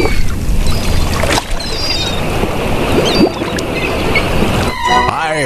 you.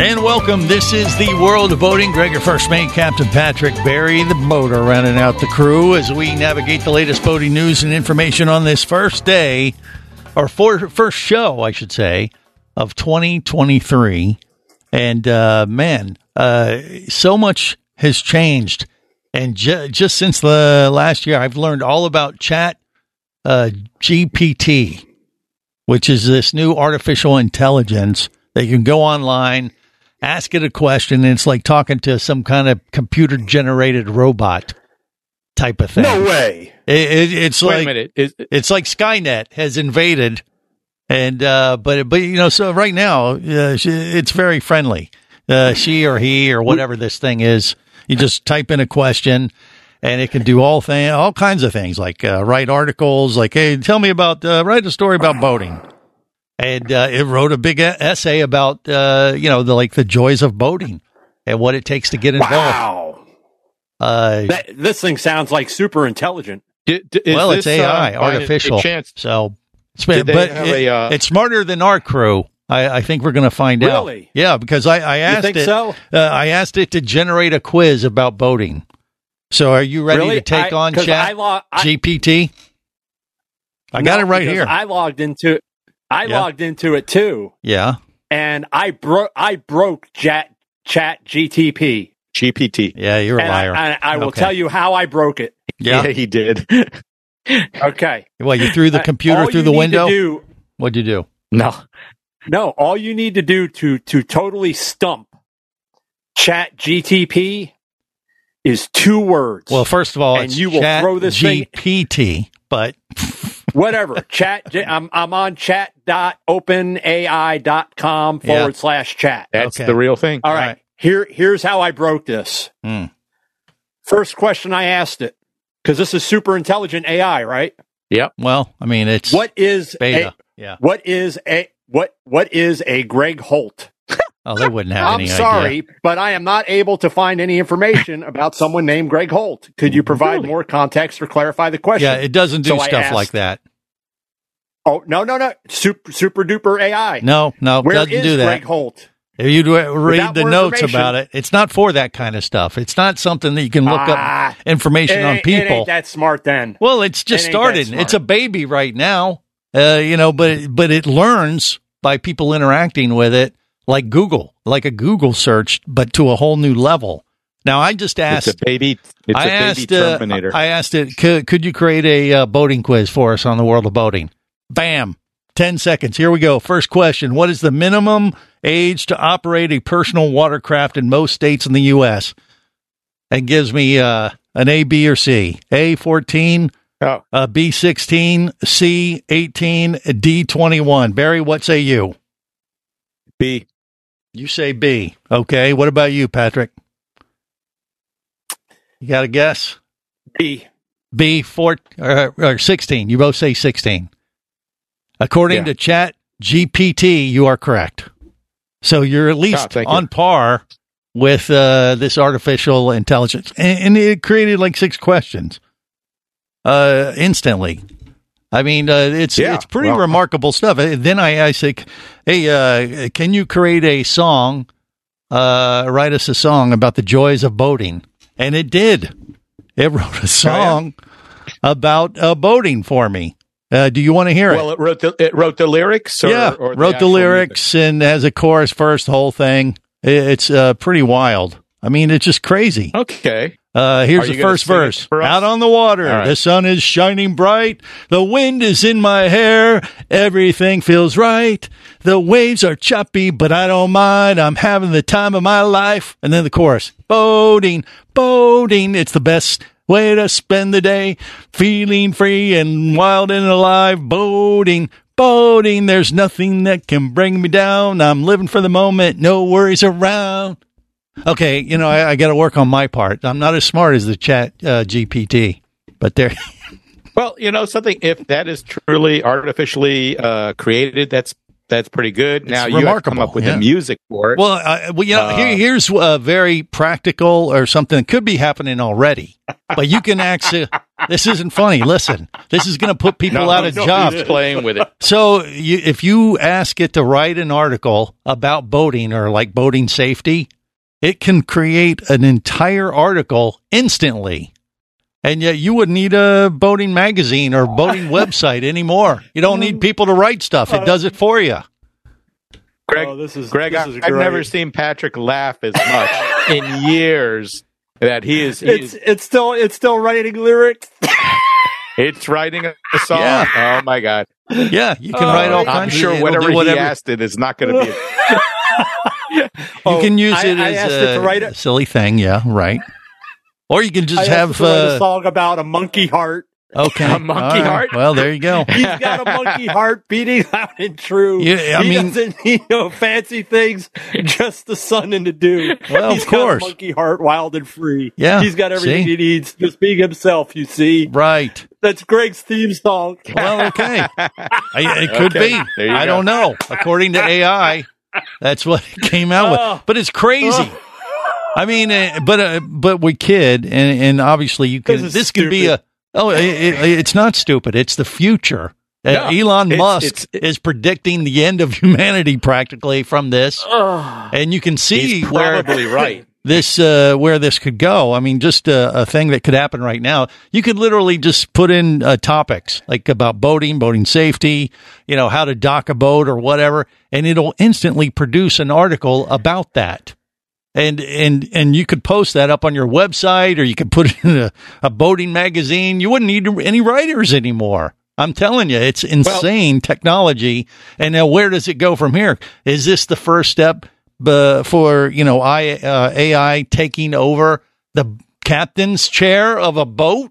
And welcome. This is the World of Boating. Greg, your first mate, Captain Patrick Barry, the boater, rounding out the crew as we navigate the latest boating news and information on this first day, or for, first show, I should say, of 2023. And uh, man, uh, so much has changed. And ju- just since the last year, I've learned all about Chat uh, GPT, which is this new artificial intelligence that you can go online ask it a question, and it's like talking to some kind of computer generated robot type of thing. No way. It, it, it's Wait a like minute. Is, it's like Skynet has invaded, and uh, but but you know, so right now uh, she, it's very friendly. Uh, she or he or whatever this thing is, you just type in a question. And it can do all thing, all kinds of things, like uh, write articles, like, "Hey, tell me about, uh, write a story about boating." And uh, it wrote a big essay about uh, you know the like the joys of boating and what it takes to get involved. wow. Uh, That, this thing sounds like super intelligent. D- d- is well, it's this, uh, AI, by any artificial, chance- so it's, Did they but have it- a, uh, it's smarter than our crew. I, I think we're going to find out. Really? Yeah, because I, I asked think it. so? Uh, I asked it to generate a quiz about boating. So, are you ready really? to take I- on 'cause Chat I lo- I- GPT? I got No, it right here. I logged into I Yeah. logged into it too, yeah. and I broke I broke Chat Chat GTP. GPT. Yeah, you're a and liar. I, I, I will Okay. tell you how I broke it. Yeah. he did. Okay. Well, you threw the Uh, computer all through the window. Do, What'd you do? no. no, all you need to do to to totally stump Chat GTP is two words. Well, first of all, And it's you will Chat throw this thing- GPT, but whatever. chat. I'm I'm on chat.openai.com forward Yeah. slash chat. That's Okay. the real thing. All right. right. Here here's how I broke this. Hmm. First question I asked it because this is super intelligent AI, right? Yep. well, I mean, it's What is beta. A, yeah. what is a what what is a Greg Holt? Oh, they wouldn't have I'm sorry, idea. but I am not able to find any information about someone named Greg Holt. Could you provide Really? more context or clarify the question? Yeah, it doesn't do So stuff asked- like that. oh no no no super super duper AI. No, no, Where doesn't do that. Greg Holt? If you read Without the notes about it, it's not for that kind of stuff. It's not something that you can look Ah, up information It on it people. that smart then. Well, it's just It started. It's a baby right now, uh, you know, but it, but it learns by people interacting with it, like Google, like a Google search, but to a whole new level. Now, I just asked. It's a baby. It's I a baby asked. Uh, Terminator. I asked it. Could, could you create a uh, boating quiz for us on the world of boating? Bam. Ten seconds. Here we go. First question: What is the minimum age to operate a personal watercraft in most states in the U.S.? And gives me uh, an A, B, or C. A fourteen, oh, uh, B sixteen, C eighteen, D twenty one. Barry, what say you? B. You say B. Okay. What about you, Patrick? You got a guess? B. B four or, or sixteen. You both say sixteen. According Yeah. to Chat GPT, you are correct. So you're at Oh, least you. on par with uh, this artificial intelligence, and, and it created like six questions uh, instantly. I mean, uh, it's Yeah, it's pretty well- remarkable stuff. Uh, Then I, I say, "Hey, uh, can you create a song? Uh, write us a song about the joys of boating." And it did. It wrote a song about uh, boating for me. Uh, do you want to hear it? Well, it wrote the it wrote the lyrics. Or, yeah, or wrote the actual lyrics and has a chorus first, the whole thing. I- It's uh, pretty wild. I mean, it's just crazy. Okay. Uh, here's the first verse. Out on the water, right. the sun is shining bright. The wind is in my hair. Everything feels right. The waves are choppy, but I don't mind. I'm having the time of my life. And then the chorus. Boating, boating. It's the best way to spend the day. Feeling free and wild and alive. Boating, boating. There's nothing that can bring me down. I'm living for the moment. No worries around. Okay, you know, I, I got to work on my part. I'm not as smart as the chat uh, GPT, but there. Well, you know something. If that is truly artificially uh, created, that's that's pretty good. now you have come up with yeah. the music for it. Well, uh, well, you know, Uh, here, here's a very practical or something that could be happening already, but you can actually. this isn't funny. Listen, this is going to put people No, out of jobs. playing with it. So, you, if you ask it to write an article about boating or like boating safety, it can create an entire article instantly. And yet, you wouldn't need a boating magazine or boating website anymore. You don't need people to write stuff; it does it for you. Greg, Oh, this is Greg, this I- is I've great. never seen Patrick laugh as much in years. That he is, he It's is it's still it's still writing lyrics. it's writing a song. Yeah. Oh my god! Yeah, you can uh, write all I'm sure whatever, do whatever he asked it is not going to be. You Oh, can use I- it I as asked a, it write it- silly thing, yeah, right. Or you can I just asked have it to write a uh, song about a monkey heart. okay, A monkey all right. heart? Well, there you go. He's got a monkey heart beating loud and true. Yeah, I he mean- doesn't need no fancy things, just the sun and the dew. Well, He's of course. got a monkey heart, wild and free. Yeah, he's got everything see? he needs, just being himself. You see, Right. that's Greg's theme song. Well, okay. I, it could Okay, be. I go. don't know. According to AI, that's what it came out Oh. with. But it's crazy. I mean, uh, but uh, but we kid, and, and obviously you can. This This, could be a. Oh, it, it, it's not stupid. It's the future. Uh, Elon it's- Musk it's- is predicting the end of humanity practically from this, and you can see He's where probably right. This uh, where this could go. I mean, just a, a thing that could happen right now. You could literally just put in uh, topics like about boating, boating safety, you know, how to dock a boat or whatever, and it'll instantly produce an article about that. And and and you could post that up on your website, or you could put it in a, a boating magazine. You wouldn't need any writers anymore. I'm telling you, it's insane technology. And now, where does it go from here? Is this the first step for you know I, uh, AI taking over the captain's chair of a boat?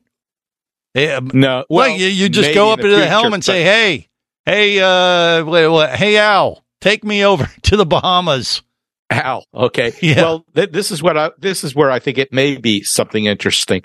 Eh, No, well, you, you just go up into the helm and say, "Hey, hey, uh, wait, what, hey, Al, take me over to the Bahamas." Al. Okay. Yeah. Well, th- this is what I. This is where I think it may be something interesting.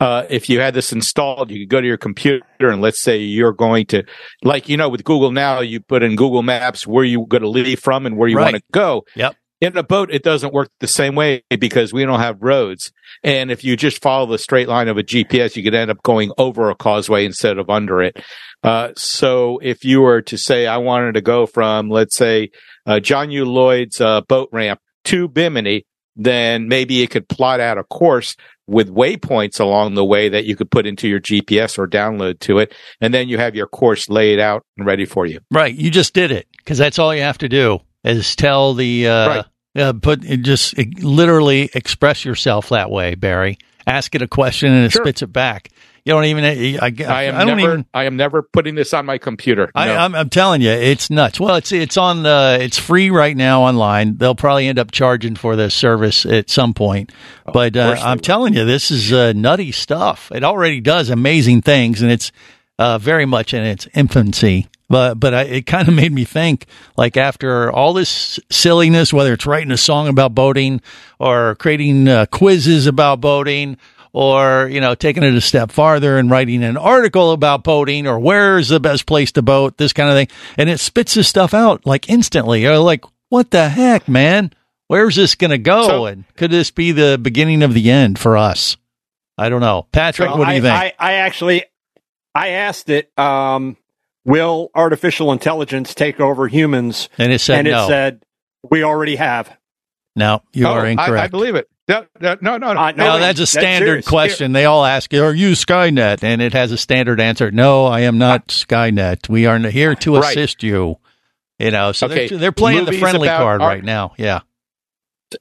Uh, if you had this installed, you could go to your computer and let's say you're going to, like you know, with Google now, you put in Google Maps where you're going to leave from and where you Right. want to go. Yep. In a boat, it doesn't work the same way because we don't have roads. And if you just follow the straight line of a GPS, you could end up going over a causeway instead of under it. Uh, so if you were to say, I wanted to go from, let's say, uh, John U. Lloyd's uh, boat ramp to Bimini, then maybe it could plot out a course with waypoints along the way that you could put into your GPS or download to it. And then you have your course laid out and ready for you. Right, you just did it because that's all you have to do is tell the uh, Right. Uh put just literally express yourself that way, Barry. Ask it a question and it Sure. spits it back. You don't even. I, I, I am I don't never, even. I am never putting this on my computer. I, No. I'm, I'm telling you, it's nuts. Well, it's it's on the it's free right now online. They'll probably end up charging for this service at some point. But uh, I'm telling you, this is uh, nutty stuff. It already does amazing things, and it's uh, very much in its infancy. But but I, it kind of made me think, like after all this silliness, whether it's writing a song about boating or creating uh, quizzes about boating or you know taking it a step farther and writing an article about boating or where's the best place to boat this kind of thing and it spits this stuff out like instantly. You're like what the heck man? Where's this going to go? So- and could this be the beginning of the end for us? I don't know. Patrick Well, what do you I, think? I, I actually, I asked it, um, will artificial intelligence take over humans? and it said and it no said, we already have. no you Oh, are I- incorrect I, believe it. No, no, no, no. Uh, no, wait, that's a standard serious. question. They all ask, "Are you Skynet?" And it has a standard answer. No, I am not Skynet. We are here to Right. assist you. You know, so Okay, they're, they're playing the friendly card art- right now. Yeah.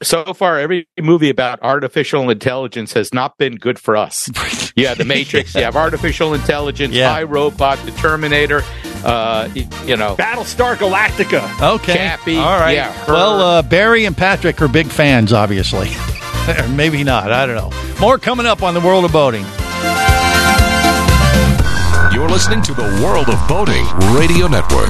so far every movie about artificial intelligence has not been good for us. You have the Matrix, you have artificial intelligence, Yeah. I Robot, the Terminator, uh, you know. Battlestar Galactica. Okay. Chappie, All right. yeah, her- well, uh, Barry and Patrick are big fans, obviously. Maybe not. I don't know. More coming up on the world of boating. You're You're listening to the World of Boating Radio Network.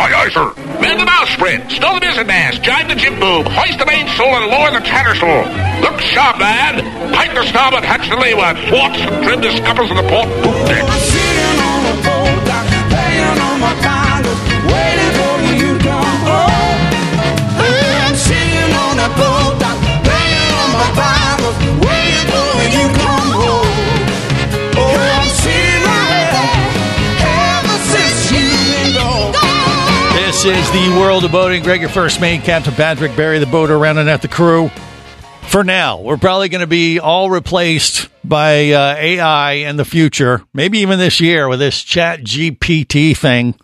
Aye, aye, sir. Mend the bowsprit. Stow the mizzen mast. Jibe the jib boom. Hoist the mainsail and lower the tattersail. Look sharp, lad. Pike the starboard hatch to leeward. Thwarts and trim the scuppers of the port poop deck. This is the world of boating. Greg, your first mate, Captain Patrick, Barry the boater, rounding out the crew. For now, we're probably going to be all replaced by uh, AI in the future, maybe even this year with this Chat GPT thing.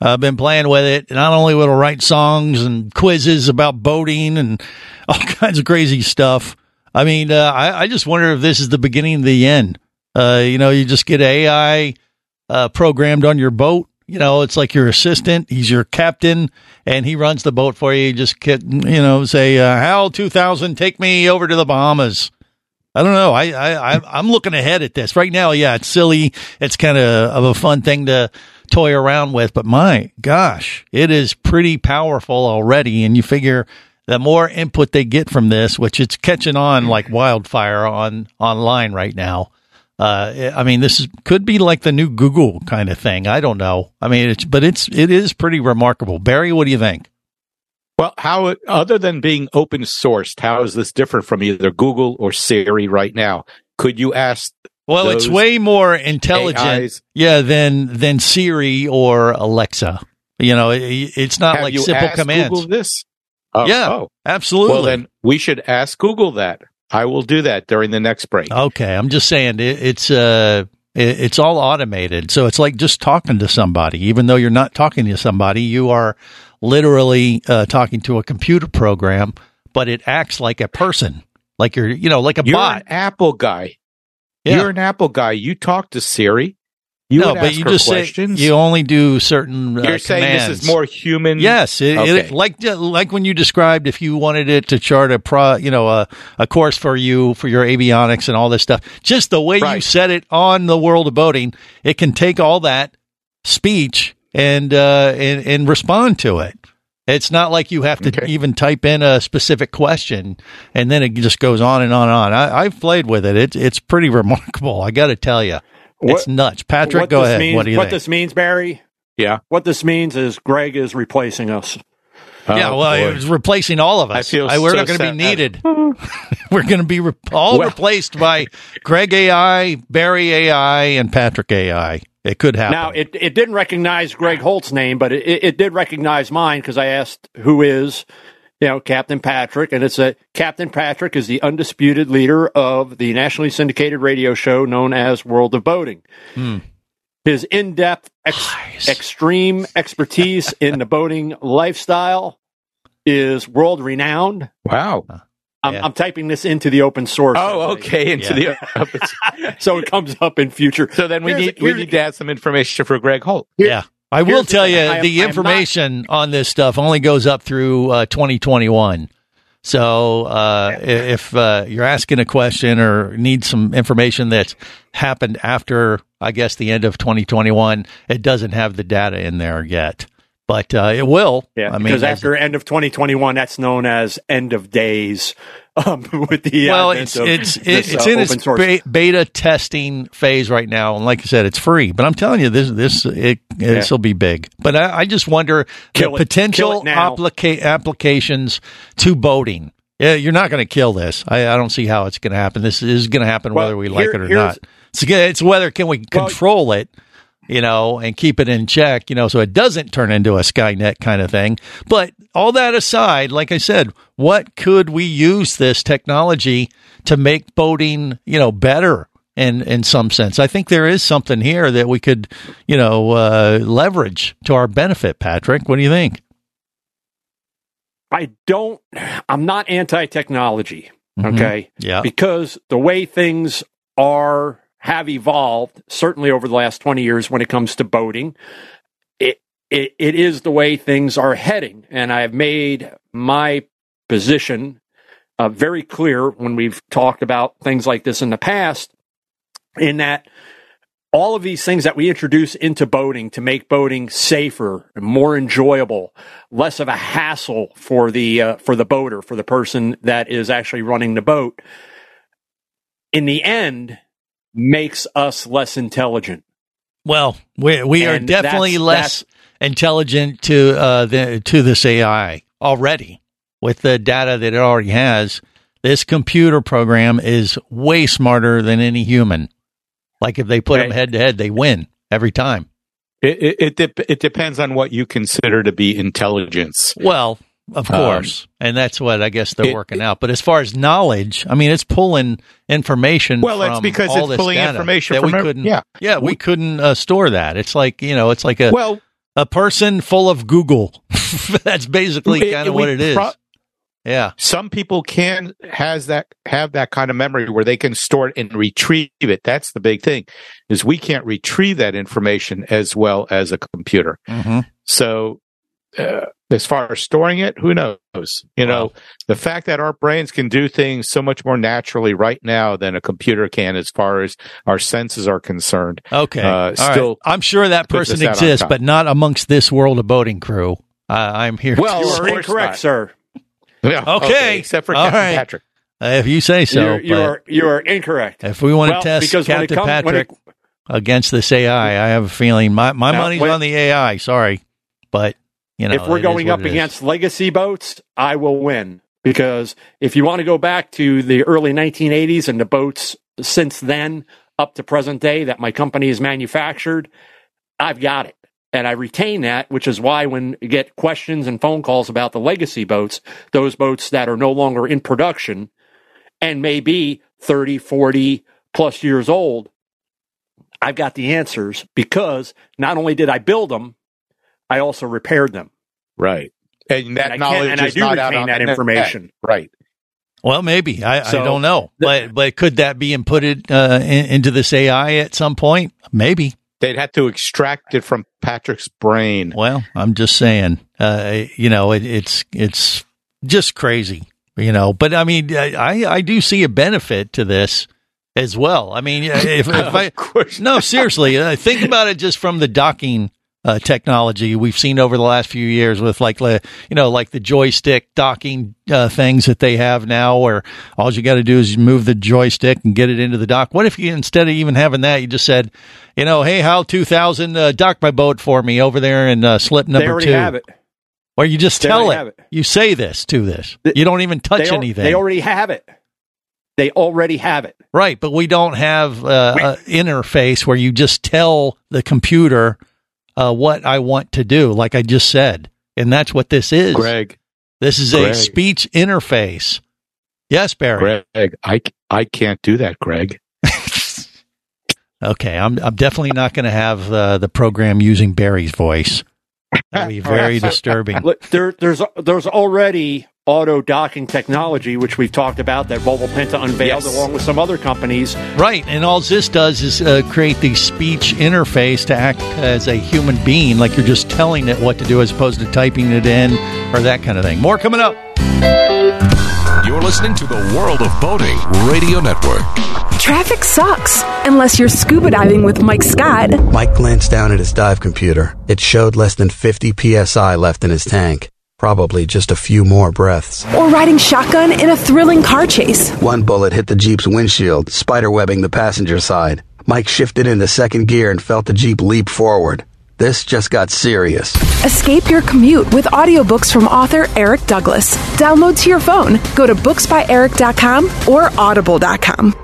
I've been playing with it. Not only will it write songs and quizzes about boating and all kinds of crazy stuff. I mean, uh, I, I just wonder if this is the beginning of the end. Uh, you know, you just get AI uh, programmed on your boat. You know, it's like your assistant. He's your captain, and he runs the boat for you. You just get, you know, say, uh, "Hal, two thousand, take me over to the Bahamas." I don't know. I, I, I'm looking ahead at this right now. Yeah, it's silly. It's kind of of a fun thing to toy around with, but my gosh, it is pretty powerful already. And you figure the more input they get from this, which it's catching on like wildfire on online right now. Uh, I mean, this is, could be like the new Google kind of thing. I don't know. I mean, it's, but it's, it is pretty remarkable. Barry, what do you think? Well, how other than being open sourced, how is this different from either Google or Siri right now? Could you ask? Well, it's way more intelligent, AIs? yeah, than than Siri or Alexa. You know, it, it's not like simple commands. Google this? Oh, yeah, oh. absolutely. Well, then we should ask Google that. I will do that during the next break. Okay, I'm just saying it, it's uh it, it's all automated, so it's like just talking to somebody. Even though you're not talking to somebody, you are literally uh, talking to a computer program, but it acts like a person, like you're you know like a bot. You're bot. an Apple guy. Yeah. You're an Apple guy. You talk to Siri. You no, would but ask you her just questions? say you only do certain. Uh, You're saying this is more human. Yes, it, Okay. it, like like when you described if you wanted it to chart a pro, you know, a, a course for you for your avionics and all this stuff. Just the way you said it on the world of boating, it can take all that speech and uh, and, and respond to it. It's not like you have to Okay. even type in a specific question and then it just goes on and on and on. I, I've played with it. It's it's pretty remarkable. I got to tell you, it's nuts. Patrick, what go this ahead. Means, what do you what think? this means, Barry? Yeah. What this means is Greg is replacing us. yeah, Oh, well, boy. it was replacing all of us. I feel we're so not going to be needed. we're going to be re- all Well- replaced by Greg AI, Barry AI, and Patrick AI. It could happen. Now, it, it didn't recognize Greg Holt's name, but it, it, it did recognize mine because I asked who is, you know, Captain Patrick, and it's a Captain Patrick is the undisputed leader of the nationally syndicated radio show known as World of Boating. Hmm. His in-depth, ex- extreme expertise in the boating lifestyle is world renowned. Wow. I'm, Yeah. I'm typing this into the open source. Oh, okay. Into the so it comes up in future. so then we Here's- need we need to add some information for Greg Holt. yeah. I will here's tell thing. you, I am- the I am information on this stuff only goes up through uh, 2021. So uh, i- if uh, you're asking a question or need some information that's happened after, I guess, the end of 2021, it doesn't have the data in there yet. But uh, it will. Yeah, I mean, because after end of 2021, that's known as end of days. Um, with the well, it's of it's this, it's uh, in its be- beta testing phase right now, and like I said, it's free. But I'm telling you, this this it this will be big. But I, I just wonder Kill the it. potential Kill it now. applica- applications to boating. Yeah, you're not going to kill this. I, I don't see how it's going to happen. This is going to happen Well, whether we like here- it or not. It's, it's whether can we Well- control it you know, and keep it in check, you know, so it doesn't turn into a Skynet kind of thing. But all that aside, like I said, what could we use this technology to make boating, you know, better in in some sense? I think there is something here that we could, you know, uh, leverage to our benefit. Patrick, what do you think? I don't. I'm not anti-technology. Mhm. Okay. Yeah. Because the way things are have evolved, certainly over the last 20 years, when it comes to boating, it it, it is the way things are heading, and I have made my position uh, very clear when we've talked about things like this in the past. In that all of these things that we introduce into boating to make boating safer, more enjoyable, less of a hassle for the uh, for the boater, for the person that is actually running the boat. In the end, makes us less intelligent. Well, we we are definitely that's- less intelligent to uh the, to this AI already with the data that it already has. This computer program is way smarter than any human. Like if they put them head to head, they win every time. It it it, dep- it depends on what you consider to be intelligence. Well, of Um, course, and that's what I guess they're it- working out. But as far as knowledge, I mean, it's pulling information. Well, that's from because it's pulling information that we from ev- couldn't. yeah. yeah, we couldn't uh, store that. It's like you know, it's like a Well, a person full of Google. That's basically kind of what it is. pro- yeah. some people can has that have that kind of memory where they can store it and retrieve it. That's the big thing, is we can't retrieve that information as well as a computer. Mm-hmm. So, uh, as far as storing it, who knows? You know, the fact that our brains can do things so much more naturally right now than a computer can, as far as our senses are concerned. Okay. Uh, All right. still I'm sure that person us out on exists, but not amongst this world of boating crew. Uh, I'm here. Well, to you are course incorrect, not. sir. Yeah, Okay. except for All Captain right. Patrick. Uh, if you say so. you're, you're, incorrect. if we want Well, to test because when it Captain come- when it- Patrick against this AI, I have a feeling my, my Now, money's when- on the AI. Sorry, but you know, if we're going up against legacy boats, I will win. Because if you want to go back to the early 1980s and the boats since then up to present day that my company has manufactured, I've got it. And I retain that, which is why when you get questions and phone calls about the legacy boats, those boats that are no longer in production and may be 30, 40 plus years old, I've got the answers because not only did I build them, I also repaired them. Right. And that And knowledge and I is do not out retain on that the net. information. Right. Well, maybe I, I don't know, the- but but could that be inputted uh, in, into this AI at some point? Maybe. They'd have to extract it from Patrick's brain. Well, I'm just saying, uh, you know, it, it's it's just crazy, you know. But I mean, I I do see a benefit to this as well. I mean, if, if I no seriously, uh, think about it just from the docking uh, technology we've seen over the last few years with like the you know like the joystick docking uh, things that they have now where all you got to do is move the joystick and get it into the dock what if you instead of even having that you just said you know hey how 2000 uh, dock my boat for me over there in uh, slip number they already two have it. or you just They tell it. it. you say this to this you don't even touch they, al- anything They already have it. They already have it. Right, but we don't have uh, an interface where you just tell the computer uh, what I want to do, like I just said, and that's what this is. Greg, this is a speech interface. Yes, Barry. Greg, I, I can't do that, Greg. Okay, I'm I'm definitely not going to have uh, the program using Barry's voice. That'd be very disturbing. Look, there, there's there's already auto docking technology, which we've talked about that Volvo Penta unveiled Yes. along with some other companies. Right, and all this does is uh, create the speech interface to act as a human being, like you're just telling it what to do as opposed to typing it in or that kind of thing. More coming up. You're listening to the World of Boating Radio Network. Traffic sucks unless you're scuba diving with Mike Scott. Mike glanced down at his dive computer. It showed less than 50 psi left in his tank. Probably just a few more breaths. Or riding shotgun in a thrilling car chase. One bullet hit the Jeep's windshield, spiderwebbing the passenger side. Mike shifted into second gear and felt the Jeep leap forward. This just got serious. Escape your commute with audiobooks from author Eric Douglas. Download to your phone. Go to booksbyeric.com or audible.com.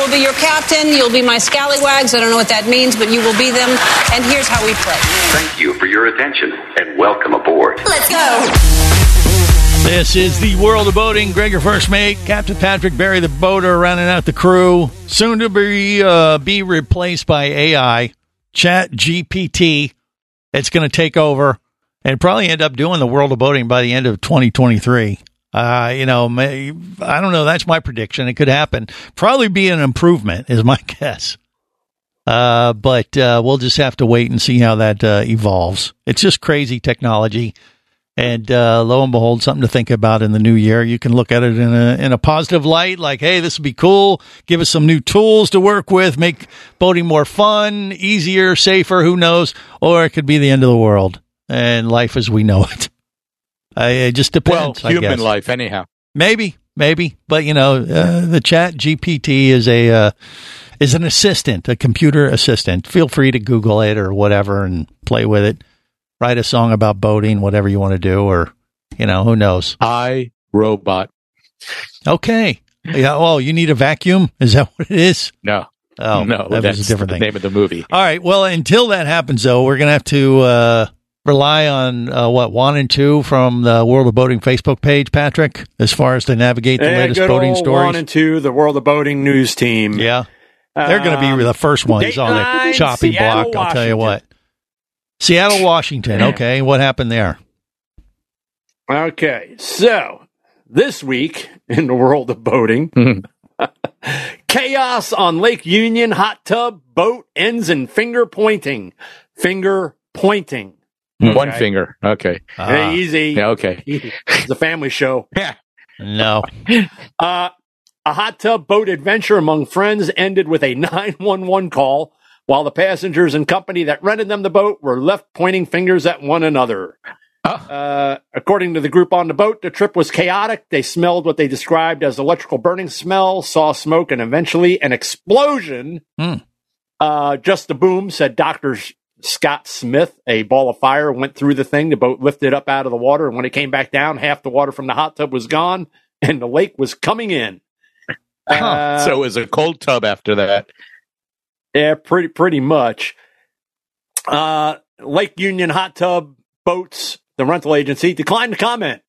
Will be your captain. You'll be my scallywags. I don't know what that means, but you will be them. And here's how we play. Thank you for your attention and welcome aboard. Let's go. This is the world of boating. Gregor first mate, Captain Patrick Barry, the boater, rounding out the crew. Soon to be uh, be replaced by AI, Chat GPT. It's going to take over and probably end up doing the world of boating by the end of 2023. Uh, you know, may, I don't know. That's my prediction. It could happen. Probably be an improvement, is my guess. Uh, but uh, we'll just have to wait and see how that uh, evolves. It's just crazy technology. And uh, lo and behold, something to think about in the new year. You can look at it in a in a positive light, like, hey, this would be cool. Give us some new tools to work with, make boating more fun, easier, safer. Who knows? Or it could be the end of the world and life as we know it. Uh, it just Well, depends. I human life, anyhow. Maybe, maybe, but you know, uh, the Chat GPT is a uh, is an assistant, a computer assistant. Feel free to Google it or whatever and play with it. Write a song about boating, whatever you want to do, or you know, who knows? I robot. Okay. Yeah. Oh, you need a vacuum? Is that what it is? No. Oh, no, that that's a different the thing. name of the movie. All right. Well, until that happens, though, we're gonna have to uh, rely on uh, what one and two from the World of Boating Facebook page, Patrick, as far as to navigate the And latest boating stories. One and two, the World of Boating news team. Yeah. They're going to Um, be the first ones on the chopping Seattle, block. I'll tell you what. Seattle, Washington. Okay, what happened there? Okay, so this week in the world of boating, chaos on Lake Union hot tub boat ends in finger pointing. Finger pointing. One finger. Okay. Hey, easy. Yeah, okay. It's a family show. Yeah. No. Uh, A hot tub boat adventure among friends ended with a 911 call while the passengers and company that rented them the boat were left pointing fingers at one another. Uh, according to the group on the boat, the trip was chaotic. They smelled what they described as electrical burning smell, saw smoke, and eventually an explosion. Hmm. Uh, just a boom, said Dr. Scott Smith. A ball of fire went through the thing. The boat lifted up out of the water, and when it came back down, half the water from the hot tub was gone, and the lake was coming in. Uh, so it was a cold tub after that. Yeah, pretty pretty much. Uh, Lake Union Hot Tub Boats, the rental agency, declined to comment.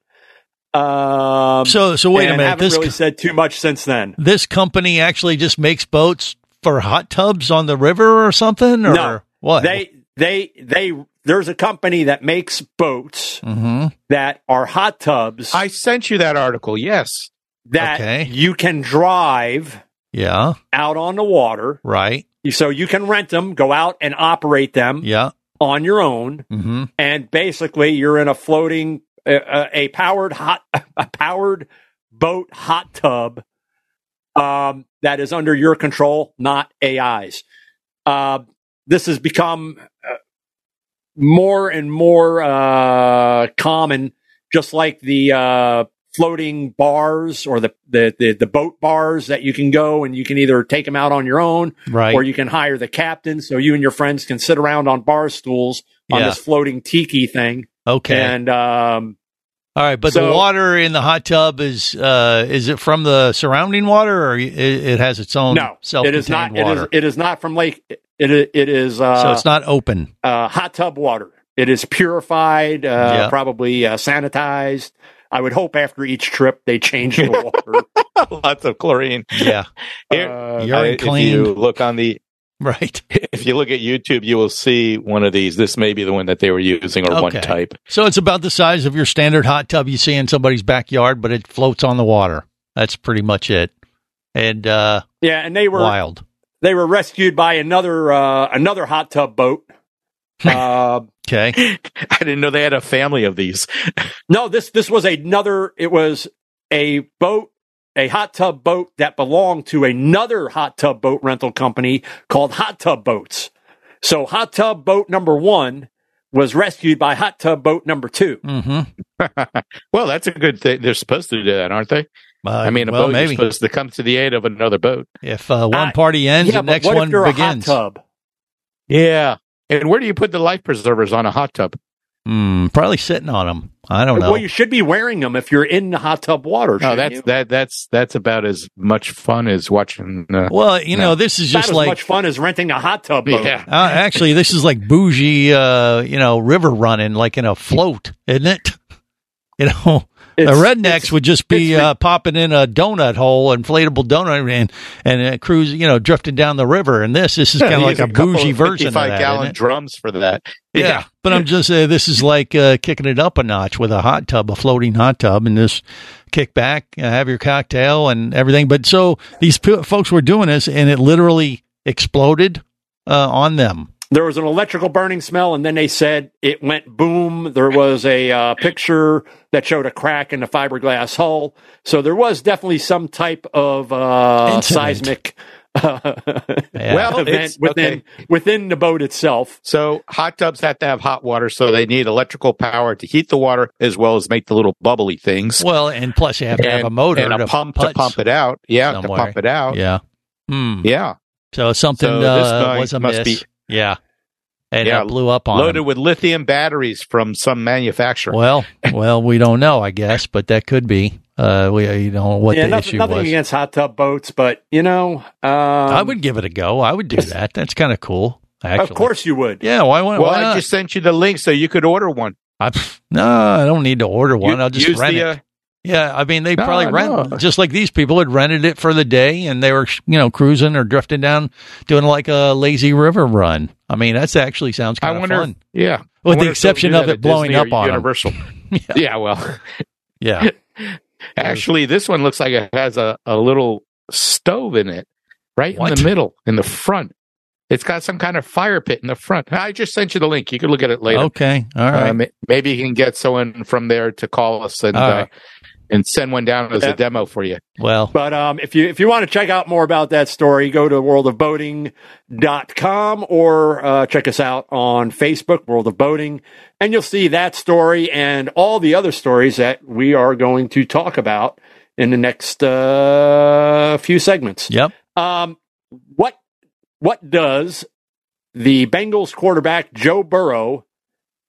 Um, So- so wait a minute, Haven't this really co- said too much since then. This company actually just makes boats for hot tubs on the river or something, or no, what? They they they. There's a company that makes boats hmm that are hot tubs I sent you that article. Yes. that Okay. you can drive Yeah. out on the water. Right. So you can rent them, go out and operate them Yeah. on your own. hmm and basically you're in a floating uh, a powered hot a powered boat hot tub um, that is under your control not ai's uh, this has become uh, more and more uh, common just like the uh, floating bars or the, the, the, the boat bars that you can go and you can either take them out on your own Right. or you can hire the captain so you and your friends can sit around on bar stools on Yeah. this floating tiki thing. Okay. And um, All right, but the water in the hot tub is uh, is it from the surrounding water, or it, it has its own no, it is not. Water? is. It is not from lake. It it, it is. Uh, so it's not open. uh, hot tub water. It is purified, uh, Yeah. probably uh, sanitized. I would hope after each trip they change the water. Lots of chlorine. Yeah. Here, Uh, Urine I- if you look on the Right. if you look at YouTube, you will see one of these. This may be the one that they were using or one type. So it's about the size of your standard hot tub you see in somebody's backyard, but it floats on the water. That's pretty much it. And uh, yeah, and they were wild. They were rescued by another uh, another hot tub boat. uh, Okay. I didn't know they had a family of these. No, this this was another. It was a boat, a hot tub boat that belonged to another hot tub boat rental company called Hot Tub Boats. So, hot tub boat number one was rescued by hot tub boat number two. Mm-hmm. well, that's a good thing. They're supposed to do that, aren't they? Uh, I mean, a well, boat maybe is supposed to come to the aid of another boat. if uh, one Uh, party ends, yeah, the next what one if you're begins. a hot tub? Yeah. And where do you put the life preservers on a hot tub? Hmm, probably sitting on them. I don't know. Well, you should be wearing them if you're in the hot tub water. No, that's you? that that's that's about as much fun as watching. Uh, well, you No. know, this is About just as like much fun as renting a hot tub boat. yeah. Uh, actually, this is like bougie, uh, you know, river running, like in a float, isn't it? You know, the rednecks would just be uh, popping in a donut hole, inflatable donut, and and uh, cruise, you know, drifting down the river. And this, this is kind of like use a bougie of version of 55 that. gallon drums for that. Yeah. but I'm just uh, this is like uh, kicking it up a notch with a hot tub, a floating hot tub, and just kick back, uh, have your cocktail and everything. But so these p- folks were doing this, and it literally exploded uh, on them. There was an electrical burning smell, and then they said it went boom. There was a uh, picture that showed a crack in the fiberglass hull, so there was definitely some type of uh, seismic uh, Yeah. Well, event it's- within within the boat itself. So hot tubs have to have hot water, so they need electrical power to heat the water as well as make the little bubbly things. Well, and plus you have to have a motor and a to pump to pump it out. Yeah, somewhere. to pump it out. Yeah. Hmm. Yeah. So something So this uh, guy was must amiss. be- yeah. And Yeah, it blew up on Loaded him. with lithium batteries from some manufacturer. Well, well, we don't know, I guess, but that could be. Uh, we you know what yeah, the nothing, issue nothing was. against hot tub boats, but you know, um, I would give it a go. I would do that. That's kind of cool. Actually, Of course, you would. Yeah. Why? Why, well, why I just sent you the link so you could order one. I, no, I don't need to order one. You- I'll just rent the, it. uh, Yeah, I mean they No, probably rent no. just like these people had rented it for the day, and they were you know cruising or drifting down, doing like a lazy river run. I mean that's actually sounds I kind of wonder. fun. Yeah. With the wonder if they'll exception of it blowing Disney up on. Universal. yeah. Well, Yeah, actually, this one looks like it has a, a little stove in it, right in the middle, in the front. It's got some kind of fire pit in the front. I just sent you the link. You can look at it later. okay, all right. Uh, maybe you can get someone from there to call us and uh, right. And send one down as Yeah. a demo for you. Well, But um, if you if you want to check out more about that story, go to worldofboating.com or uh, check us out on Facebook, World of Boating, and you'll see that story and all the other stories that we are going to talk about in the next uh, few segments. Yep. Um, what what does the Bengals quarterback Joe Burrow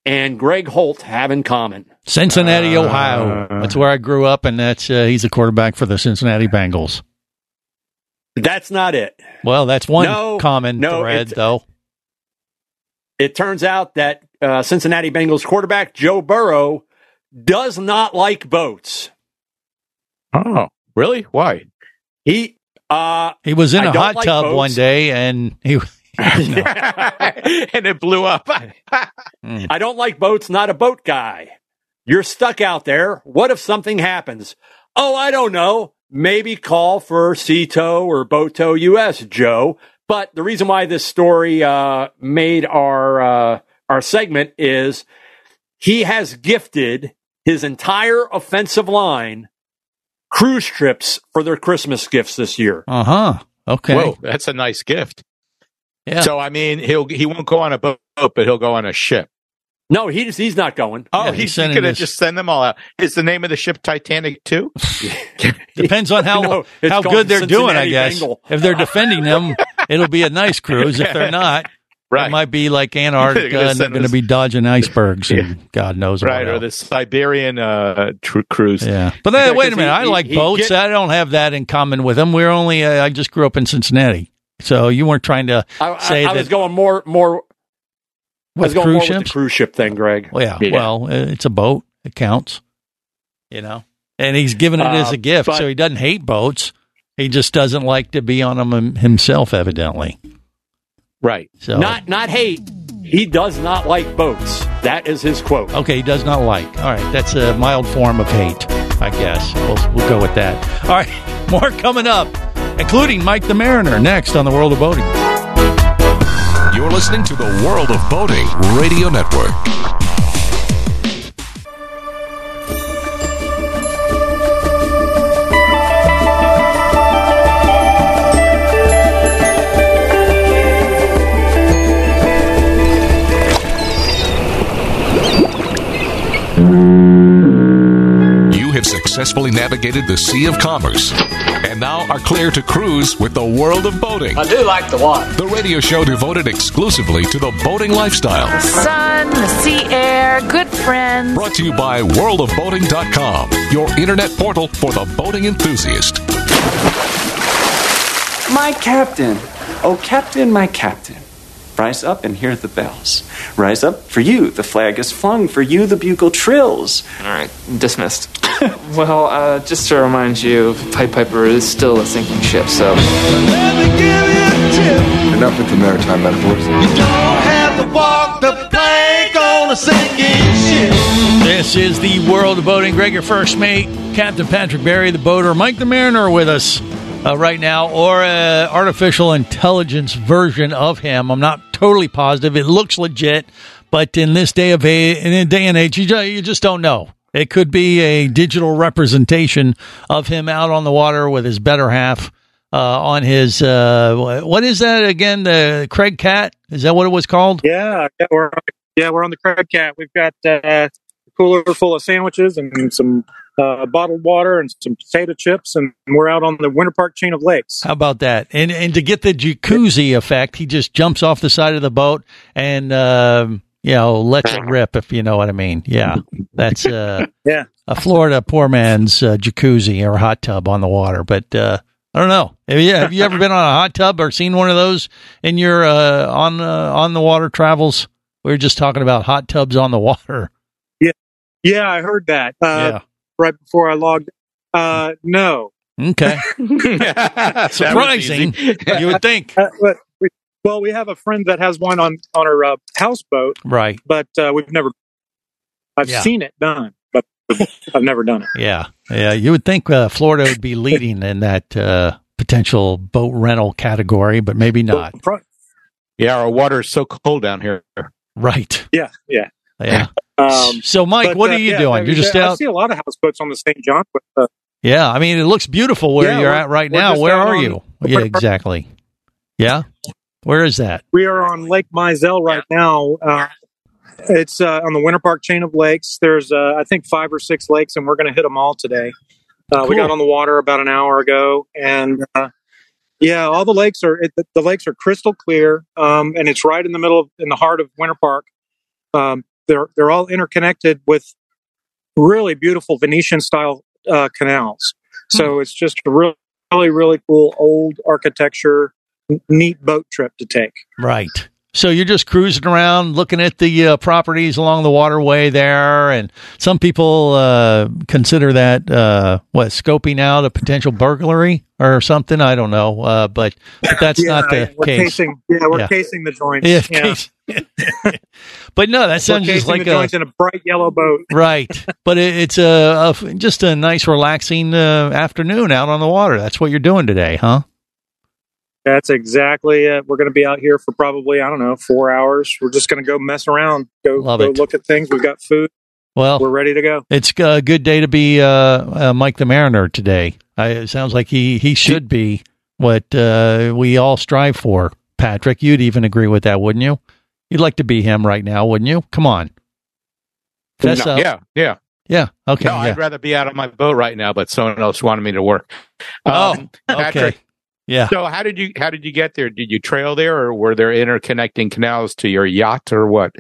and Greg Holt have in common? Cincinnati, Uh, Ohio. That's where I grew up, and that's uh, he's a quarterback for the Cincinnati Bengals. That's not it. Well, that's one No, common no, thread, though. It turns out that uh, Cincinnati Bengals quarterback Joe Burrow does not like boats. Oh, really? Why? He uh, He was in I a hot like tub boats. one day, and he. and it blew up. I don't like boats, not a boat guy. You're stuck out there. What if something happens? Oh, I don't know. Maybe call for Sea Tow or BoatUS, Joe. But the reason why this story uh, made our uh, our segment is he has gifted his entire offensive line cruise trips for their Christmas gifts this year. Uh huh. Okay. Whoa, that's a nice gift. Yeah. So I mean, he'll he won't go on a boat, but he'll go on a ship. No, he's he's not going. Oh, Yeah, he's he's, going to this- just send them all out. Is the name of the ship Titanic too? Depends on how No, how good they're doing, I guess. Bengal. If they're defending them, it'll be a nice cruise. If they're not, Right. it might be like Antarctica, gonna and they're going to be dodging icebergs, and God knows what. right, or else. the Siberian uh, tr- cruise. Yeah, but then, Yeah, wait a minute. he- I he- like he boats. get- I don't have that in common with them. We're only. Uh, I just grew up in Cincinnati, so you weren't trying to I, say I, I that was going more more. With was going cruise more ships. with the cruise ship thing, Greg. Well, yeah, Yeah. Well, uh, it's a boat. It counts. You know, and he's giving it as Uh, a gift, but- so he doesn't hate boats. He just doesn't like to be on them himself, evidently. Right. So Not not hate. He does not like boats. That is his quote. okay, he does not like. All right, that's a mild form of hate, I guess. We'll, we'll go with that. All right, more coming up, including Mike the Mariner next on the World of Boating. You're listening to the World of Boating Radio Network. Successfully navigated the Sea of Commerce and now are clear to cruise with the World of Boating. I do like the water. The radio show devoted exclusively to the boating lifestyle. The sun, the sea air, good friends. Brought to you by worldofboating.com, your internet portal for the boating enthusiast. My captain. Oh, captain, my captain. Rise up and hear the bells. Rise up for you, the flag is flung. For you, the bugle trills. All right, dismissed. well, uh, just to remind you, Pied Piper is still a sinking ship, so. Enough with the maritime metaphors. You don't have to walk the plank on a sinking ship. This is the World of Boating. Greg, your first mate, Captain Patrick Barry, the boater, Mike the Mariner, with us uh, right now, or an artificial intelligence version of him. I'm not totally positive. It looks legit, but in this day of a, in a day and age, you just, you just don't know. It could be a digital representation of him out on the water with his better half. Uh, on his uh, what is that again? The Craig Cat is that what it was called? Yeah, yeah, we're yeah we're on the Craig Cat. We've got uh, a cooler full of sandwiches and some uh, bottled water and some potato chips, and we're out on the Winter Park chain of lakes. How about that? And and to get the jacuzzi effect, he just jumps off the side of the boat and um, you know lets it rip, if you know what I mean. Yeah, that's uh, Yeah, a Florida poor man's uh, jacuzzi or hot tub on the water. But uh, I don't know. Have you, have you ever been on a hot tub or seen one of those in your uh, on uh, on the water travels? We were just talking about hot tubs on the water. yeah, yeah. I heard that uh, Yeah. right before I logged. Uh, no, Okay, surprising. you would think, Uh, but we, well, we have a friend that has one on on her uh, houseboat, right? but uh, we've never. I've Yeah. seen it done, but I've never done it. Yeah, yeah. You would think uh, Florida would be leading in that uh, potential boat rental category, but maybe not. Yeah, our water is so cold down here. Right. Yeah, yeah. Yeah. Um, So, Mike, but, what uh, are you yeah, doing? I You're just I out. see a lot of houseboats on the St. John. But, uh, Yeah, I mean, it looks beautiful where Yeah, you're at right now. Where are on- you? Yeah, exactly. Yeah, where is that? we are on Lake Mizell right now. Uh, it's uh, on the Winter Park chain of lakes. There's, uh, I think, five or six lakes, and we're going to hit them all today. Uh, We got on the water about an hour ago, and uh, yeah, all the lakes are it, the lakes are crystal clear, um, and it's right in the middle of in the heart of Winter Park. Um, they're they're all interconnected with really beautiful Venetian style uh, canals. So it's just a really really really cool old architecture, n- neat boat trip to take. Right. So you're just cruising around, looking at the uh, properties along the waterway there, and some people uh, consider that uh, what scoping out a potential burglary or something. I don't know, uh, but, but that's Yeah, not the case. Casing, yeah, we're Yeah. casing the joints. Yeah, Yeah, but no, that sounds just like the a joints in a bright yellow boat. right. But it, it's a, a just a nice, relaxing uh, afternoon out on the water. That's what you're doing today, huh? That's exactly it. We're going to be out here for probably I don't know four hours. We're just going to go mess around, go Love go it. look at things. We've got food. Well, we're ready to go. It's a good day to be uh, uh, Mike the Mariner today. I, it sounds like he, he should be what uh, we all strive for. Patrick, you'd even agree with that, wouldn't you? You'd like to be him right now, wouldn't you? Come on. Fess No, yeah, yeah. Yeah. Okay. No, yeah. I'd rather be out on my boat right now, but someone else wanted me to work. Oh, Um, okay. Patrick, Yeah. So how did you how did you get there? Did you trail there, or were there interconnecting canals to your yacht, or what?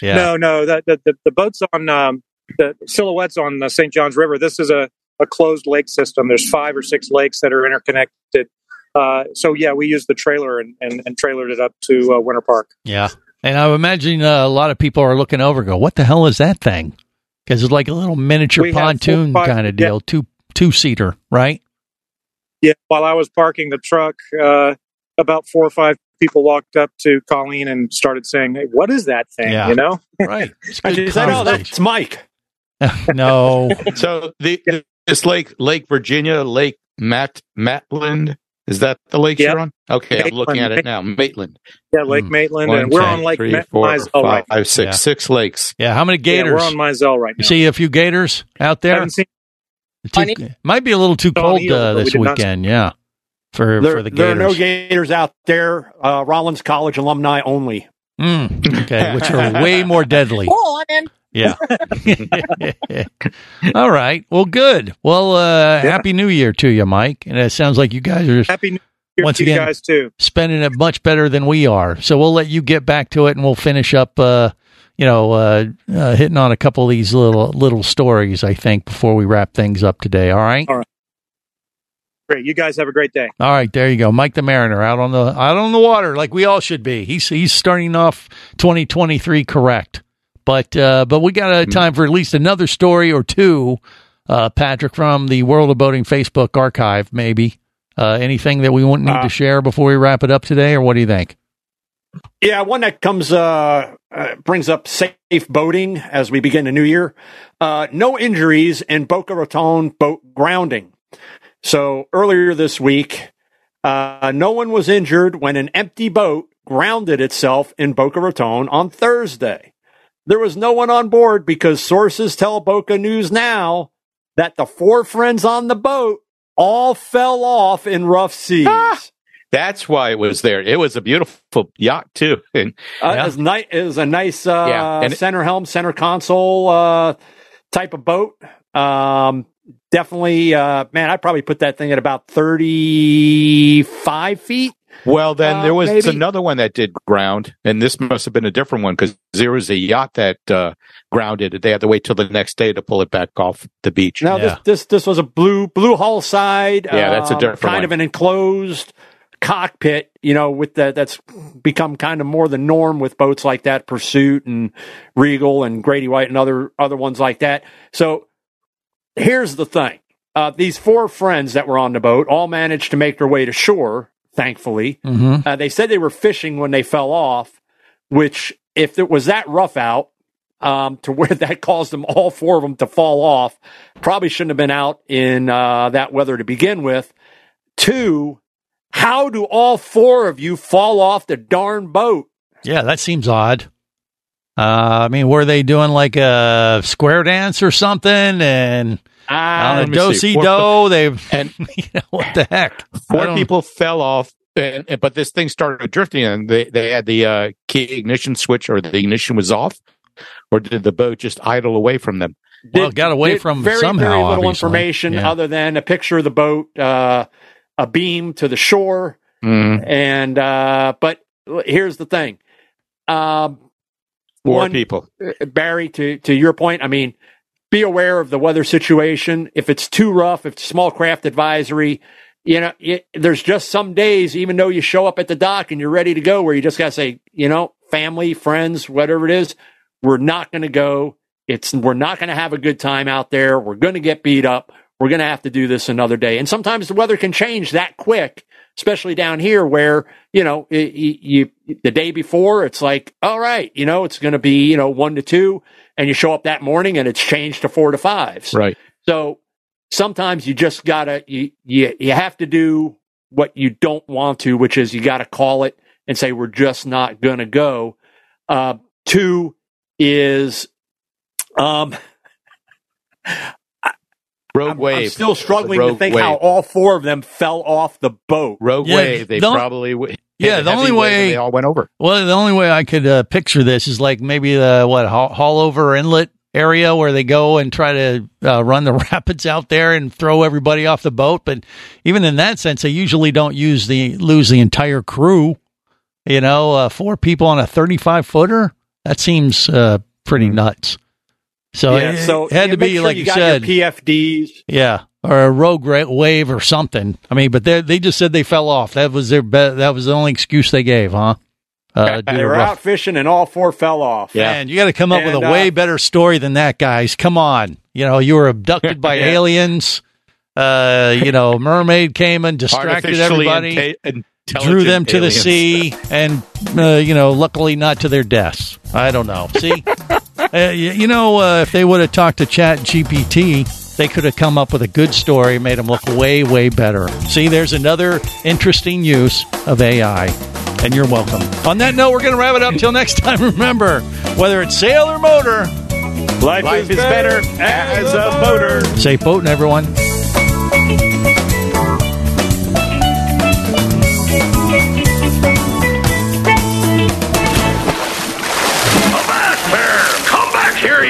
Yeah. No, no. The the, the, the boats on um, the silhouettes on the St. Johns River. This is a, a closed lake system. There's five or six lakes that are interconnected. Uh, so yeah, we used the trailer and, and, and trailered it up to uh, Winter Park. Yeah. And I imagine uh, a lot of people are looking over, go, "What the hell is that thing?" Because it's like a little miniature We pontoon five- kind of yeah. deal, two two seater, right? Yeah, while I was parking the truck, uh, about four or five people walked up to Colleen and started saying, "Hey, what is that thing?" Yeah. You know, right? And she said, "Oh, that's Mike." no. So the, the this lake, Lake Virginia, Lake Matt Matland, is that the lake Yep. you're on? Okay, I'm looking at it now. Maitland. yeah, Lake Maitland, and we're on Lake three, Ma- four, Mizell right now. five, six, Yeah. six lakes. Yeah. How many Yeah, gators? we're on Mizell right you now. see a few gators out there? Haven't seen Too, might be a little too cold uh, but we this not- weekend. Yeah. For There, for the there are no gators out there. Uh, Rollins College alumni only. Mm, okay, which are way more deadly. Yeah. All right. Well, good. Well, uh, happy New Year to you, Mike. And it sounds like you guys are Happy New once again guys too. spending it much better than we are. So we'll let you get back to it, and we'll finish up. Uh, you know, uh, uh, hitting on a couple of these little little stories. I think before we wrap things up today. All right. All right. Great. You guys have a great day. All right, there you go, Mike the Mariner out on the out on the water like we all should be. He's he's starting off 2023 correct, but uh, but we got a time for at least another story or two, uh, Patrick from the World of Boating Facebook archive, maybe uh, anything that we won't need Uh, to share before we wrap it up today, or what do you think? Yeah, one that comes uh, uh, brings up safe boating as we begin the new year. Uh, no injuries in Boca Raton boat grounding. So earlier this week, uh, no one was injured when an empty boat grounded itself in Boca Raton on Thursday. There was no one on board because sources tell Boca News now that the four friends on the boat all fell off in rough seas. That's why it was there. It was a beautiful yacht too, and Uh, it, was ni- it was a nice uh, Yeah, and it- center helm, center console uh, type of boat. Um, definitely, uh, man, I'd probably put that thing at about 35 feet. Well, then Uh, there was maybe. another one that did ground, and this must have been a different one because there was a yacht that uh, grounded. They had to wait till the next day to pull it back off the beach. Now, this, this this was a blue blue hull side. Yeah, that's a um, different kind one. of an enclosed cockpit. You know, with that that's become kind of more the norm with boats like that, Pursuit and Regal and Grady White and other other ones like that. So here's the thing: uh, these four friends that were on the boat all managed to make their way to shore. Thankfully, Mhm. uh, they said they were fishing when they fell off. Which, if it was that rough out, um, to where that caused them all four of them to fall off. Probably shouldn't have been out in uh, that weather to begin with. Two, how do all four of you fall off the darn boat? Yeah, that seems odd. Uh, I mean, were they doing like a square dance or something? And Ah, on let a me do see. si do, they and you know what the heck? Four people fell off, and, and- but this thing started drifting, and they they had the uh, key ignition switch, or the ignition was off, or did the boat just idle away from them? Well, got away from very, somehow. very little obviously. information Yeah. other than a picture of the boat, uh, a beam to the shore, Mm, and uh, but here's the thing, um, four one- people. uh, Barry, to to your point, I mean, be aware of the weather situation. If it's too rough, if it's small craft advisory, you know, it, there's just some days, even though you show up at the dock and you're ready to go, where you just got to say, you know, family, friends, whatever it is, we're not going to go. It's we're not going to have a good time out there. We're going to get beat up. We're going to have to do this another day. And sometimes the weather can change that quick, especially down here where, you know, it, you, the day before it's like, all right, you know, it's going to be, you know, one to two and you show up that morning and it's changed to four to fives. Right. So sometimes you just gotta, you, you, you have to do what you don't want to, which is you got to call it and say, we're just not going to go. Uh, two is, um, Rogue I'm Wave. still struggling to Rogue think Wave. how all four of them fell off the boat. Rogue Yeah, Wave. They the- probably w- Yeah, the only way- they all went over. Well, the only way I could uh, picture this is like maybe the what haul, Haulover inlet area where they go and try to uh, run the rapids out there and throw everybody off the boat. But even in that sense, they usually don't use the lose the entire crew. You know, uh, four people on a thirty-five footer that seems uh, pretty nuts. So yeah, it, so it had to be sure like you you got said, your PFDs. yeah, or a rogue wave or something. I mean, but they they just said they fell off. That was their be- that was the only excuse they gave, huh? Uh, They were rough- out fishing and all four fell off. Man, you got to come up with a uh, way better story than that, guys. Come on. You know, you were abducted by Yeah. aliens. Uh, you know, mermaid came and distracted everybody, inte- drew them intelligent to the sea, and uh, you know, luckily not to their deaths. I don't know. See, uh, you know, uh, if they would have talked to ChatGPT, they could have come up with a good story, made them look way, way better. See, there's another interesting use of AI. And you're welcome. On that note, we're going to wrap it up until next time. Remember, whether it's sail or motor, Life, Life is better as a boater. safe boating, everyone.